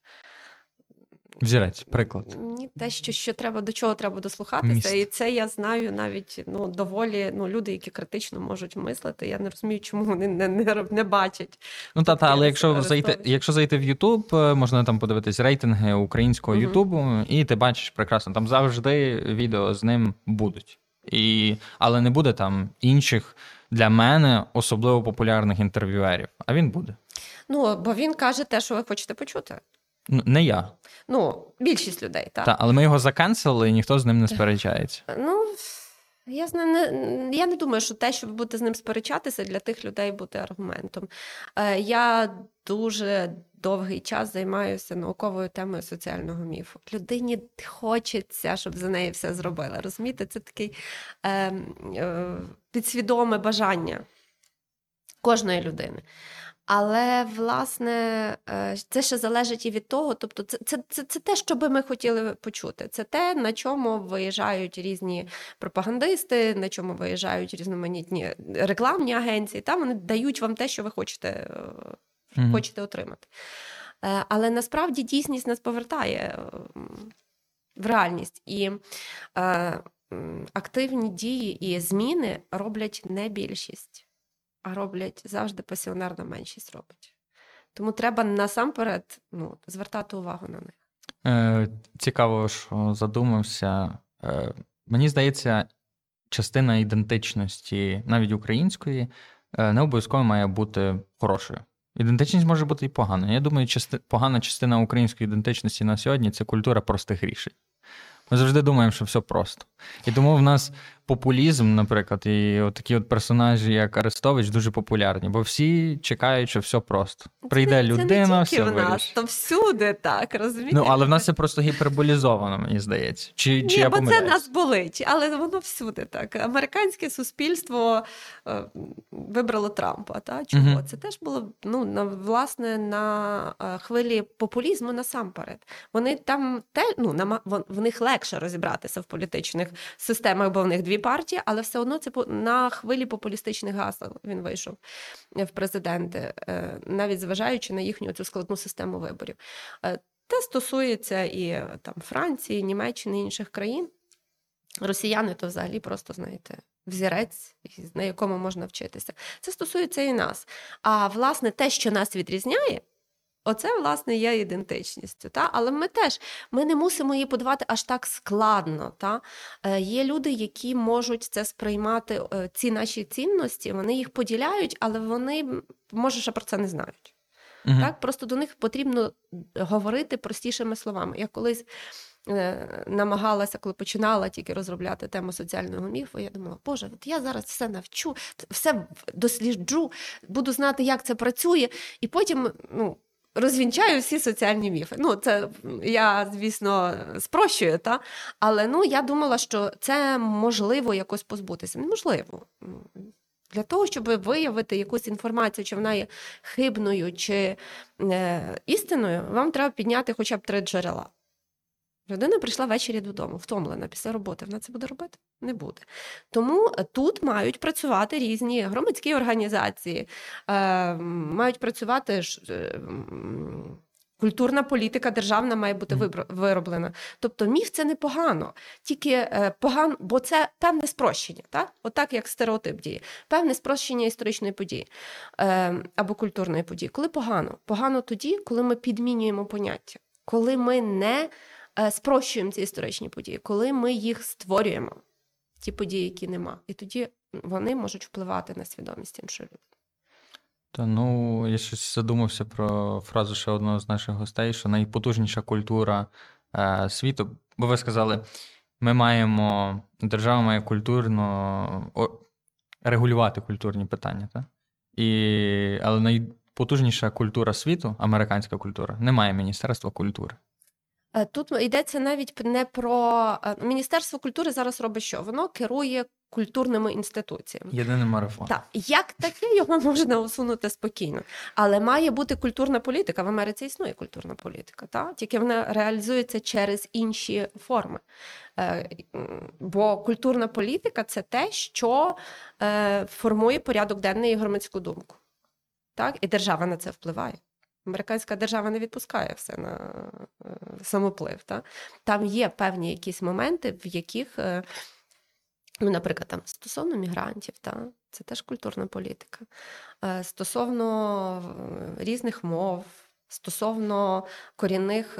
Взірець, приклад. ні, те, що, що треба до чого треба дослухатися, Міст. і це я знаю навіть ну доволі ну люди, які критично можуть мислити. Я не розумію, чому вони не, не, не бачать. Ну та, та але якщо зайти, якщо зайти в Ютуб, е, можна там подивитись рейтинги українського. Ютубу, і ти бачиш прекрасно, там завжди відео з ним будуть. І, але не буде там інших для мене особливо популярних інтерв'юерів. А він буде. Ну бо він каже те, що ви хочете почути. Ну, не я. Ну, більшість людей, так. Та, але ми його заканцелили, і ніхто з ним не сперечається. Ну, я не, я не думаю, що те, щоб бути з ним сперечатися, для тих людей буде аргументом. Е, я дуже довгий час займаюся науковою темою соціального міфу. Людині хочеться, щоб за неї все зробили. Розумієте, це такий е, е, підсвідоме бажання кожної людини. Але власне е, це ще залежить і від того, тобто це, це, це, це те, що би ми хотіли почути. Це те, на чому виїжджають різні пропагандисти, на чому виїжджають різноманітні рекламні агенції. Там вони дають вам те, що ви хочете, Мгм. хочете отримати. Е, Але насправді дійсність нас повертає в реальність. І е, активні дії і зміни роблять не більшість, а роблять завжди пасіонарна меншість робить. Тому треба насамперед ну, звертати увагу на них. Е, цікаво, що задумався. Е, мені здається, частина ідентичності, навіть української, е, не обов'язково має бути хорошою. Ідентичність може бути і поганою. Я думаю, части, погана частина української ідентичності на сьогодні це культура простих рішень. Ми завжди думаємо, що все просто. І тому в нас популізм, наприклад, і от такі от персонажі, як Арестович, дуже популярні, бо всі чекають, що все просто. Прийде це, людина, це не все в нас, вирішить. то всюди так, розумієте? Ну, але в нас це просто гіперболізовано, мені здається. Чи, чи я бо це нас болить, але воно всюди так. Американське суспільство е, вибрало Трампа. Та? Чого? Мгм. Це теж було ну, на, власне на е, хвилі популізму насамперед. Вони там те, ну, вон- в них легше розібратися в політичних системах, бо в них дві партії, але все одно це на хвилі популістичних гасел він вийшов в президенти, е, навіть зважаючи на їхню цю складну систему виборів. Е, Те стосується і е, там Франції, Німеччини, інших країн. Росіяни то взагалі просто, знаєте, взірець, на якому можна вчитися. Це стосується і нас. А власне, те, що нас відрізняє. Оце, власне, є ідентичністю. Та? Але ми теж ми не мусимо її подавати аж так складно. Та? Е, Є люди, які можуть це сприймати, е, ці наші цінності, вони їх поділяють, але вони, може, ще про це не знають. Угу. Так? Просто до них потрібно говорити простішими словами. Я колись е, намагалася, коли починала тільки розробляти тему соціального міфу, я думала, Боже, от я зараз все навчу, все досліджу, буду знати, як це працює, і потім, ну розвінчаю всі соціальні міфи. Ну, це я, звісно, спрощую, та? але ну, я думала, що це можливо якось позбутися. Неможливо. Для того, щоб виявити якусь інформацію, чи вона є хибною чи е, істинною, вам треба підняти хоча б три джерела. Людина прийшла ввечері додому, втомлена після роботи. Вона це буде робити? Не буде. Тому е, тут мають працювати різні громадські організації, е, мають працювати е, культурна політика державна має бути вироблена. Тобто міф це непогано, тільки погано, бо це певне спрощення, так? Отак як стереотип діє, певне спрощення історичної події або культурної події. Коли погано? Погано тоді, коли ми підмінюємо поняття, коли ми не. Е, спрощуємо ці історичні події, коли ми їх створюємо, ті події, які нема, і тоді вони можуть впливати на свідомість іншої людини. Та ну я щось задумався про фразу ще одного з наших гостей, що найпотужніша культура е, світу. Бо ви сказали, ми маємо держава має культурно о, регулювати культурні питання, так? І, але найпотужніша культура світу, американська культура, немає Міністерства культури. Е, тут йдеться навіть не про е, Міністерство культури зараз робить що? Воно керує культурними інституціями. Єдиний марафон. Так, як таке його можна усунути спокійно. Але має бути культурна політика. В Америці існує культурна політика, та? тільки вона реалізується через інші форми. Е, бо культурна політика це те, що формує порядок денний і громадську думку. Так? І держава на це впливає. Американська держава не відпускає все на е, самоплив. Та? Там є певні якісь моменти, в яких, е, ну, наприклад, там стосовно мігрантів, та? це теж культурна політика. Е, стосовно різних мов, стосовно корінних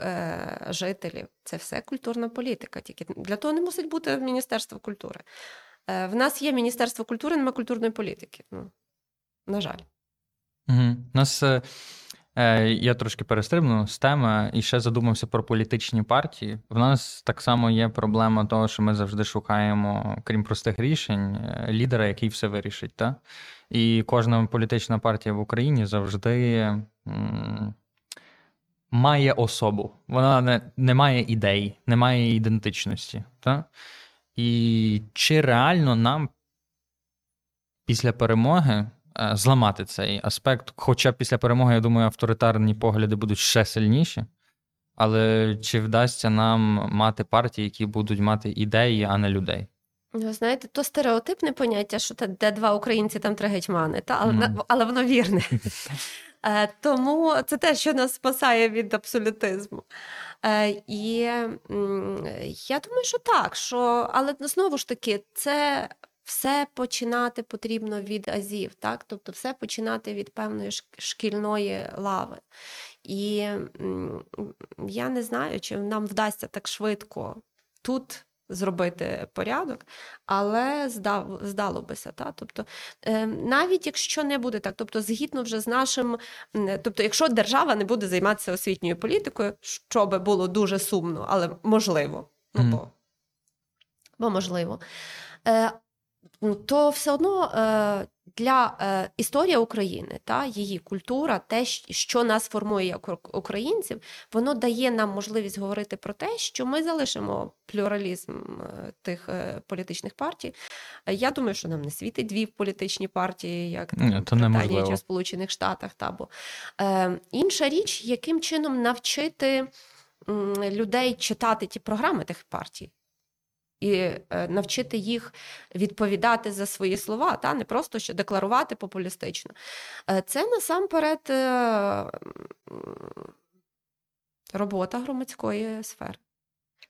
жителів, це все культурна політика. Тільки для того не мусить бути Міністерство культури. В нас є Міністерство культури, немає культурної політики. Ну, На жаль. Угу. У нас я трошки перестрибну з теми і ще задумався про політичні партії. В нас так само є проблема того, що ми завжди шукаємо, крім простих рішень, е, лідера, який все вирішить. Та? І кожна політична партія в Україні завжди має особу. Вона не, не має ідей, не має ідентичності. Та? І чи реально нам після перемоги Е, зламати цей аспект. Хоча після перемоги, я думаю, авторитарні погляди будуть ще сильніші. Але чи вдасться нам мати партії, які будуть мати ідеї, а не людей? Ви знаєте, то стереотипне поняття, що де два українці, там три гетьмани, та? але mm. але воно вірне. Е, тому це те, що нас спасає від абсолютизму. Е, і я думаю, що так, що, але знову ж таки, це все починати потрібно від азів, так? тобто все починати від певної шкільної лави. І я не знаю, чи нам вдасться так швидко тут. Зробити порядок, але здав, здало бися. Та? Тобто, е, навіть якщо не буде так, тобто, згідно вже з нашим, тобто, якщо держава не буде займатися освітньою політикою, що би було дуже сумно, але можливо, ну бо, бо можливо. То все одно е, для е, історії України та її культура, те, що нас формує як українців, воно дає нам можливість говорити про те, що ми залишимо плюралізм е, тих політичних партій. Я думаю, що нам не світить дві політичні партії, як там, Британія чи в Сполучених Штатах. Та, бо, е, Інша річ, яким чином навчити людей читати ті програми тих партій і е, навчити їх відповідати за свої слова, та не просто що декларувати популістично. Е, це насамперед е, робота громадської сфери.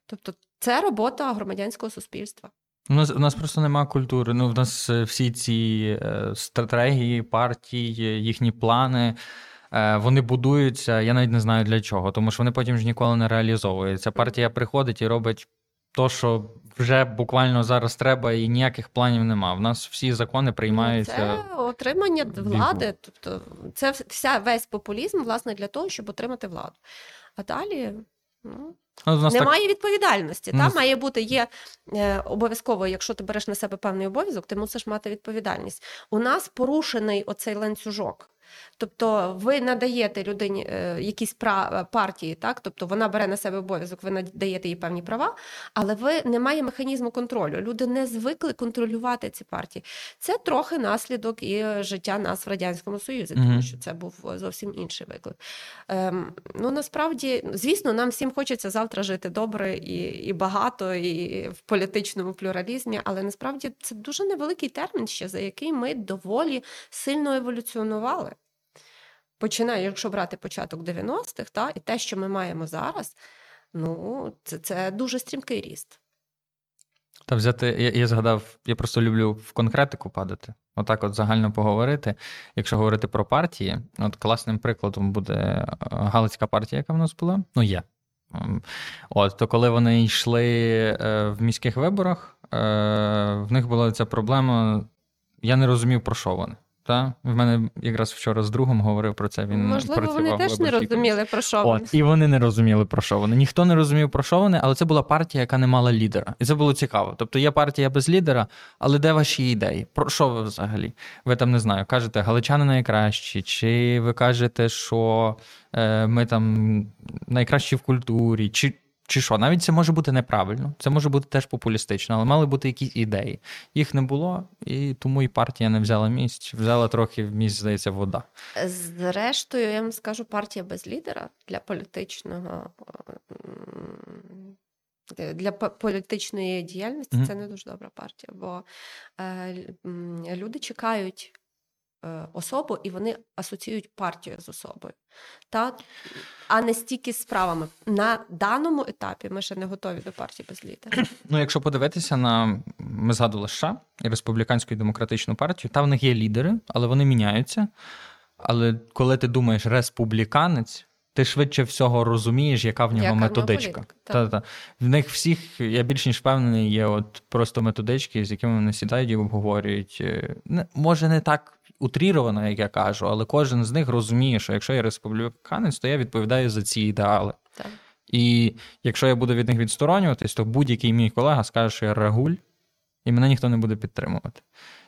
Тобто це робота громадянського суспільства. У нас у нас просто немає культури. Ну, в нас всі ці стратегії, партії, їхні плани. Вони будуються, я навіть не знаю для чого, тому що вони потім ж ніколи не реалізовуються. Партія приходить і робить то, що вже буквально зараз треба, і ніяких планів нема. В нас всі закони приймаються. Це отримання влади. Тобто, це вся весь популізм, власне, для того, щоб отримати владу. А далі. Ну, Ну, Немає так... відповідальності. Нас... має бути є е, обов'язково, якщо ти береш на себе певний обов'язок, ти мусиш мати відповідальність. У нас порушений оцей ланцюжок. Тобто ви надаєте людині е, якісь прав партії, так тобто вона бере на себе обов'язок, ви надаєте їй певні права, але ви немає механізму контролю. Люди не звикли контролювати ці партії. Це трохи наслідок і життя нас в радянському союзі, тому mm-hmm. що це був зовсім інший виклик. Ем, Ну насправді, звісно, нам всім хочеться завтра жити добре і, і багато, і в політичному плюралізмі, але насправді це дуже невеликий термін, ще за який ми доволі сильно еволюціонували починає, якщо брати початок 90-х, та, і те, що ми маємо зараз, ну, це, це дуже стрімкий ріст. Та взяти, я я згадав, я просто люблю в конкретику падати. Отак, от загально поговорити. Якщо говорити про партії, от класним прикладом буде е, Галицька партія, яка в нас була, ну є. От, то коли вони йшли е, в міських виборах, е, в них була ця проблема. Я не розумів, про що вони. Та в мене якраз вчора з другом говорив про це. Він можливо, працював вони теж не розуміли про що вони. От, і вони не розуміли про що вони. Ніхто не розумів про що вони, але це була партія, яка не мала лідера, і це було цікаво. Тобто є партія без лідера, але де ваші ідеї? Про що ви взагалі? Ви там не знаю, кажете, галичани найкращі, чи ви кажете, що е, ми там найкращі в культурі, чи чи що, навіть це може бути неправильно, це може бути теж популістично, але мали бути якісь ідеї. Їх не було, і тому і партія не взяла місць, взяла трохи місць, здається, вода. Зрештою, я вам скажу, партія без лідера для політичного. Для політичної діяльності mm-hmm. це не дуже добра партія, бо е, люди чекають Е, особу, і вони асоціюють партію з особою, та? а не стільки з справами. На даному етапі ми ще не готові до партії без лідера. Ну, якщо подивитися на ми згадували США і республіканську і демократичну партію, там в них є лідери, але вони міняються. Але коли ти думаєш республіканець, ти швидше всього розумієш, яка в нього яка методичка. Та, та. В них всіх, я більш ніж впевнений, є от просто методички, з якими вони сідають і обговорюють. Е, може, не так утріровано, як я кажу, але кожен з них розуміє, що якщо я республіканець, то я відповідаю за ці ідеали. Так. І якщо я буду від них відсторонюватись, то будь-який мій колега скаже, що я рагуль, і мене ніхто не буде підтримувати.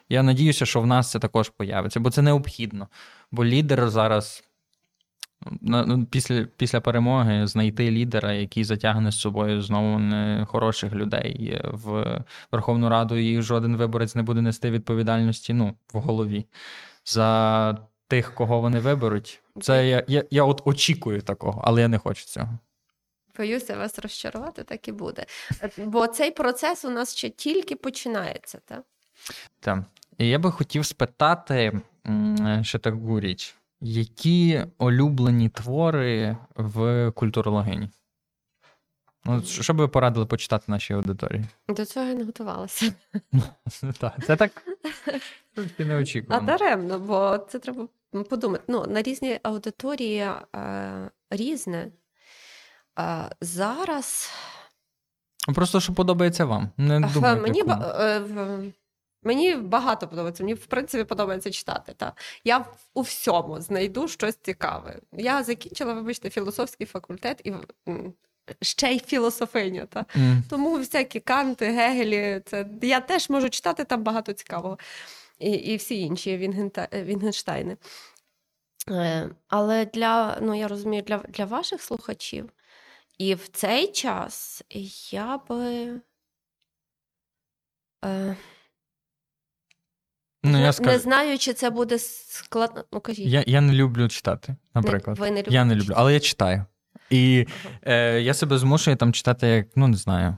Я надіюся, що в нас це також появиться, бо це необхідно. Бо лідер зараз. Ну, Після після перемоги знайти лідера, який затягне з собою знову хороших людей в Верховну Раду, і жоден виборець не буде нести відповідальності ну, в голові за тих, кого вони виберуть. Це я я, я от очікую такого, але я не хочу цього. Боюся вас розчарувати, так і буде. Бо цей процес у нас ще тільки починається, так? Так. І я би хотів спитати ще таку річ. Які улюблені твори в культурологині? Ну, Що би ви порадили почитати нашій аудиторії? До цього я не готувалася. Це так не очікувано. А даремно, бо це треба подумати. Ну, На різні аудиторії е, різне. Е, зараз. Просто що подобається вам. Не думайте, Мені Мені багато подобається. Мені в принципі подобається читати. Та я у всьому знайду щось цікаве. Я закінчила, вибачте, філософський факультет і ще й філософиню. Та mm. тому всякі канти, гегелі, це я теж можу читати там багато цікавого, і і всі інші Вінгенштайни. Е, але для ну я розумію, для, для ваших слухачів. І в цей час я би. Е, Ну, я скажу... Не знаю, чи це буде складно. Ну, кажіть. Я я не люблю читати, наприклад. Не, ви не любите я не люблю, але я читаю. І ага. е, я себе змушую там читати, як, ну не знаю,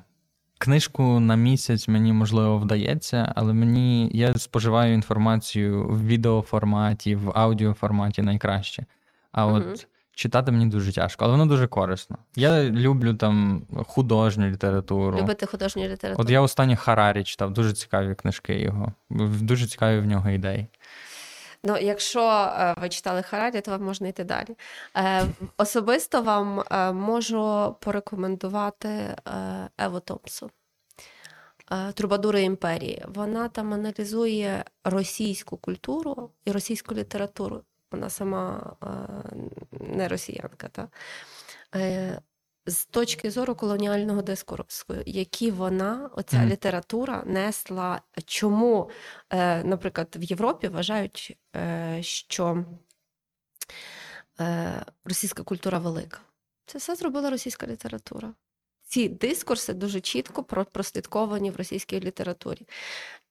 книжку на місяць мені можливо вдається, але мені я споживаю інформацію в відеоформаті, в аудіоформаті найкраще. А от читати мені дуже тяжко, але воно дуже корисно. Я люблю там художню літературу. Любити художню літературу. От я останнє Харарі читав, дуже цікаві книжки його. Дуже цікаві в нього ідеї. Ну, якщо е, ви читали Харарі, то вам можна йти далі. Е, Особисто вам е, можу порекомендувати Еву Томпсу. Е, Трубадури імперії. Вона там аналізує російську культуру і російську літературу. Вона сама е, не росіянка. Та? З точки зору колоніального дискурсу, які вона, оця mm. література, несла, чому, наприклад, в Європі вважають, що російська культура велика. Це все зробила російська література ці дискурси дуже чітко прослідковані в російській літературі.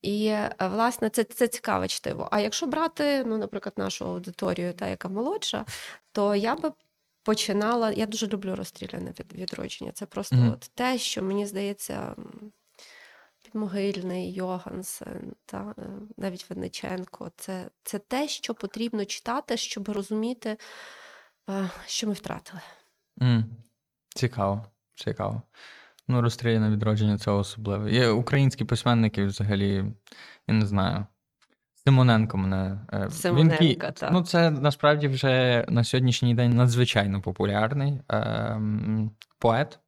І, е, власне, це це цікаве чтиво. А якщо брати, ну, наприклад, нашу аудиторію, та яка молодша, то я би починала. Я дуже люблю розстріляне відродження. Це просто mm-hmm. от те, що мені здається. Підмогильний, Йогансен, та е, навіть Вениченко. Це це те, що потрібно читати, щоб розуміти, е, що ми втратили. Mm, Цікаво. Цікаво. Ну, розстріляне відродження це особливе. Є українські письменники взагалі, я не знаю. Симоненко мене. Е, Симоненко, Він, так. Ну, це насправді вже на сьогоднішній день надзвичайно популярний е, поет,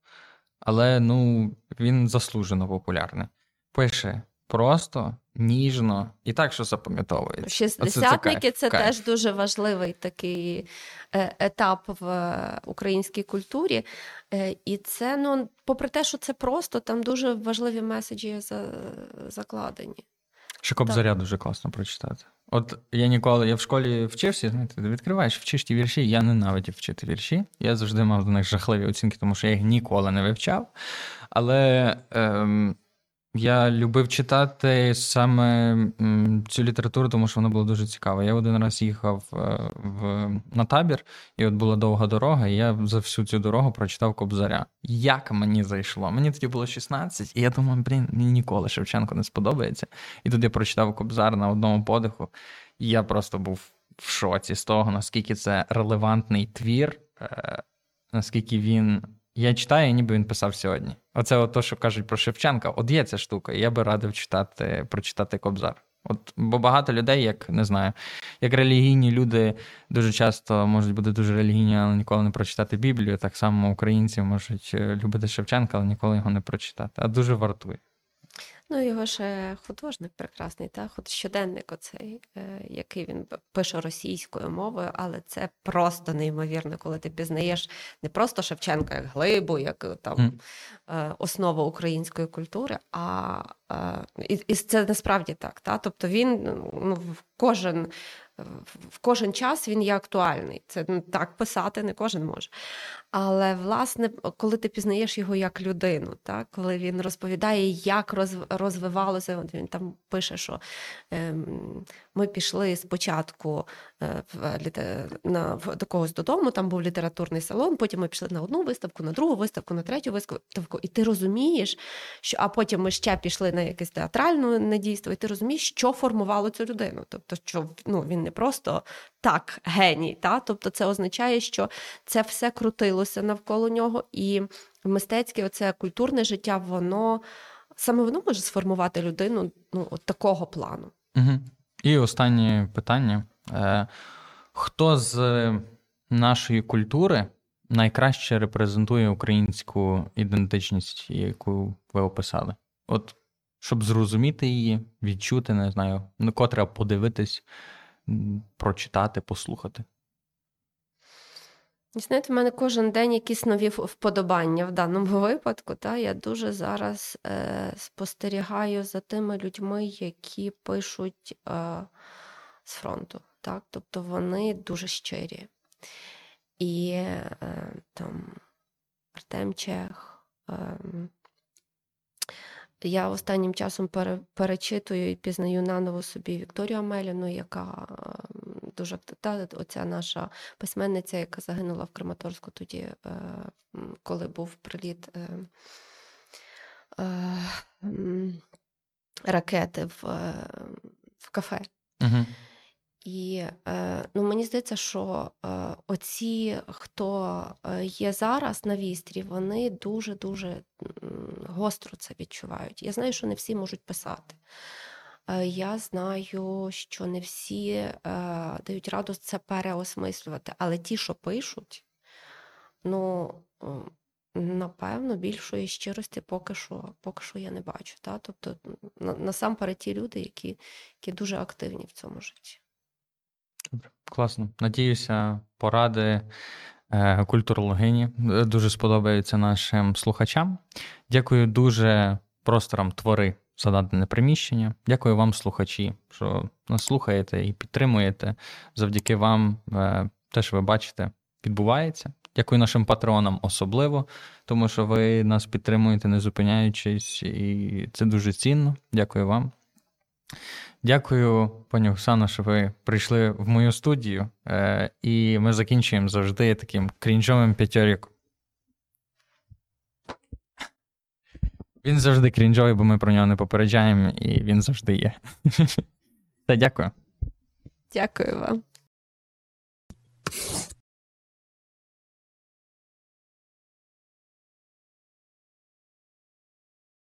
але ну, він заслужено популярний. Пише просто, ніжно і так, що запам'ятовується. Шістдесятники це, це теж дуже важливий такий е, етап в українській культурі. Е, і це, ну, попри те, що це просто, там дуже важливі меседжі закладені. Ще Кобзаря дуже класно прочитати. От я ніколи, я в школі вчився, знаєте, відкриваєш, вчиш ті вірші. Я ненавидів вчити вірші. Я завжди мав до них жахливі оцінки, тому що я їх ніколи не вивчав. Але ем, я любив читати саме цю літературу, тому що вона була дуже цікава. Я один раз їхав е, в, на табір, і от була довга дорога, і я за всю цю дорогу прочитав Кобзаря. Як мені зайшло? Мені тоді було 16, і я думаю, блін, мені ніколи Шевченко не сподобається. І тут я прочитав Кобзар на одному подиху, і я просто був в шоці з того, наскільки це релевантний твір, е, наскільки він. Я читаю, ніби він писав сьогодні. Оце от то, що кажуть про Шевченка. От є ця штука, і я би радив читати, прочитати Кобзар. От, Бо багато людей, як не знаю, як релігійні люди дуже часто можуть бути дуже релігійні, але ніколи не прочитати Біблію. Так само українці можуть е, любити Шевченка, але ніколи його не прочитати. А дуже вартує. Ну, його ще художник прекрасний, та щоденник, оцей, е, який він пише російською мовою, але це просто неймовірно, коли ти пізнаєш не просто Шевченка як глибу, як е, там mm. основу української культури, а і, і це насправді так. Та? Тобто він ну, кожен в кожен час він є актуальний. Це так писати не кожен може. Але, власне, коли ти пізнаєш його як людину, так? коли він розповідає, як розвивалося, він там пише, що ем, ми пішли спочатку в, на, в, до когось додому, там був літературний салон, потім ми пішли на одну виставку, на другу виставку, на третю виставку, і ти розумієш, що а потім ми ще пішли на якесь театральне недійство, і ти розумієш, що формувало цю людину. Тобто, що ну, він не просто так геній. Та? Тобто, це означає, що це все крутилося навколо нього, і мистецьке, оце культурне життя, воно саме воно може сформувати людину ну, от такого плану. Угу. І останнє питання: Е, хто з нашої культури найкраще репрезентує українську ідентичність, яку ви описали? От щоб зрозуміти її, відчути, не знаю, на котре подивитись, прочитати, послухати. Знаєте, в мене кожен день якісь нові вподобання в даному випадку. Та? Я дуже зараз е, спостерігаю за тими людьми, які пишуть е, з фронту. Так? Тобто вони дуже щирі. І е, там Артем Чех. Е, я останнім часом перечитую і пізнаю наново собі Вікторію Амеліну, яка дуже та, оця наша письменниця, яка загинула в Краматорську тоді, е, коли був приліт е, ракети в в кафе. Угу. І е, ну, мені здається, що е, оці, хто е, є зараз на вістрі, вони дуже-дуже гостро це відчувають. Я знаю, що не всі можуть писати. Я знаю, що не всі дають раду це переосмислювати, але ті, що пишуть, ну. Напевно, більшої щирості поки що поки що я не бачу. Та? Тобто, насамперед ті люди, які які дуже активні в цьому житті. Добре, класно. Надіюся, поради е, культурологині е, дуже сподобаються нашим слухачам. Дякую дуже просторам твори за дадене приміщення. Дякую вам, слухачі, що нас слухаєте і підтримуєте. Завдяки вам е, те, що ви бачите, відбувається. Дякую нашим патронам особливо, тому що ви нас підтримуєте, не зупиняючись, і це дуже цінно. Дякую вам. Дякую, пані Оксано, що ви прийшли в мою студію. Е, І ми закінчуємо завжди таким крінжовим п'ятьоріком. Він завжди крінжовий, бо ми про нього не попереджаємо, і він завжди є. Та дякую. Дякую вам.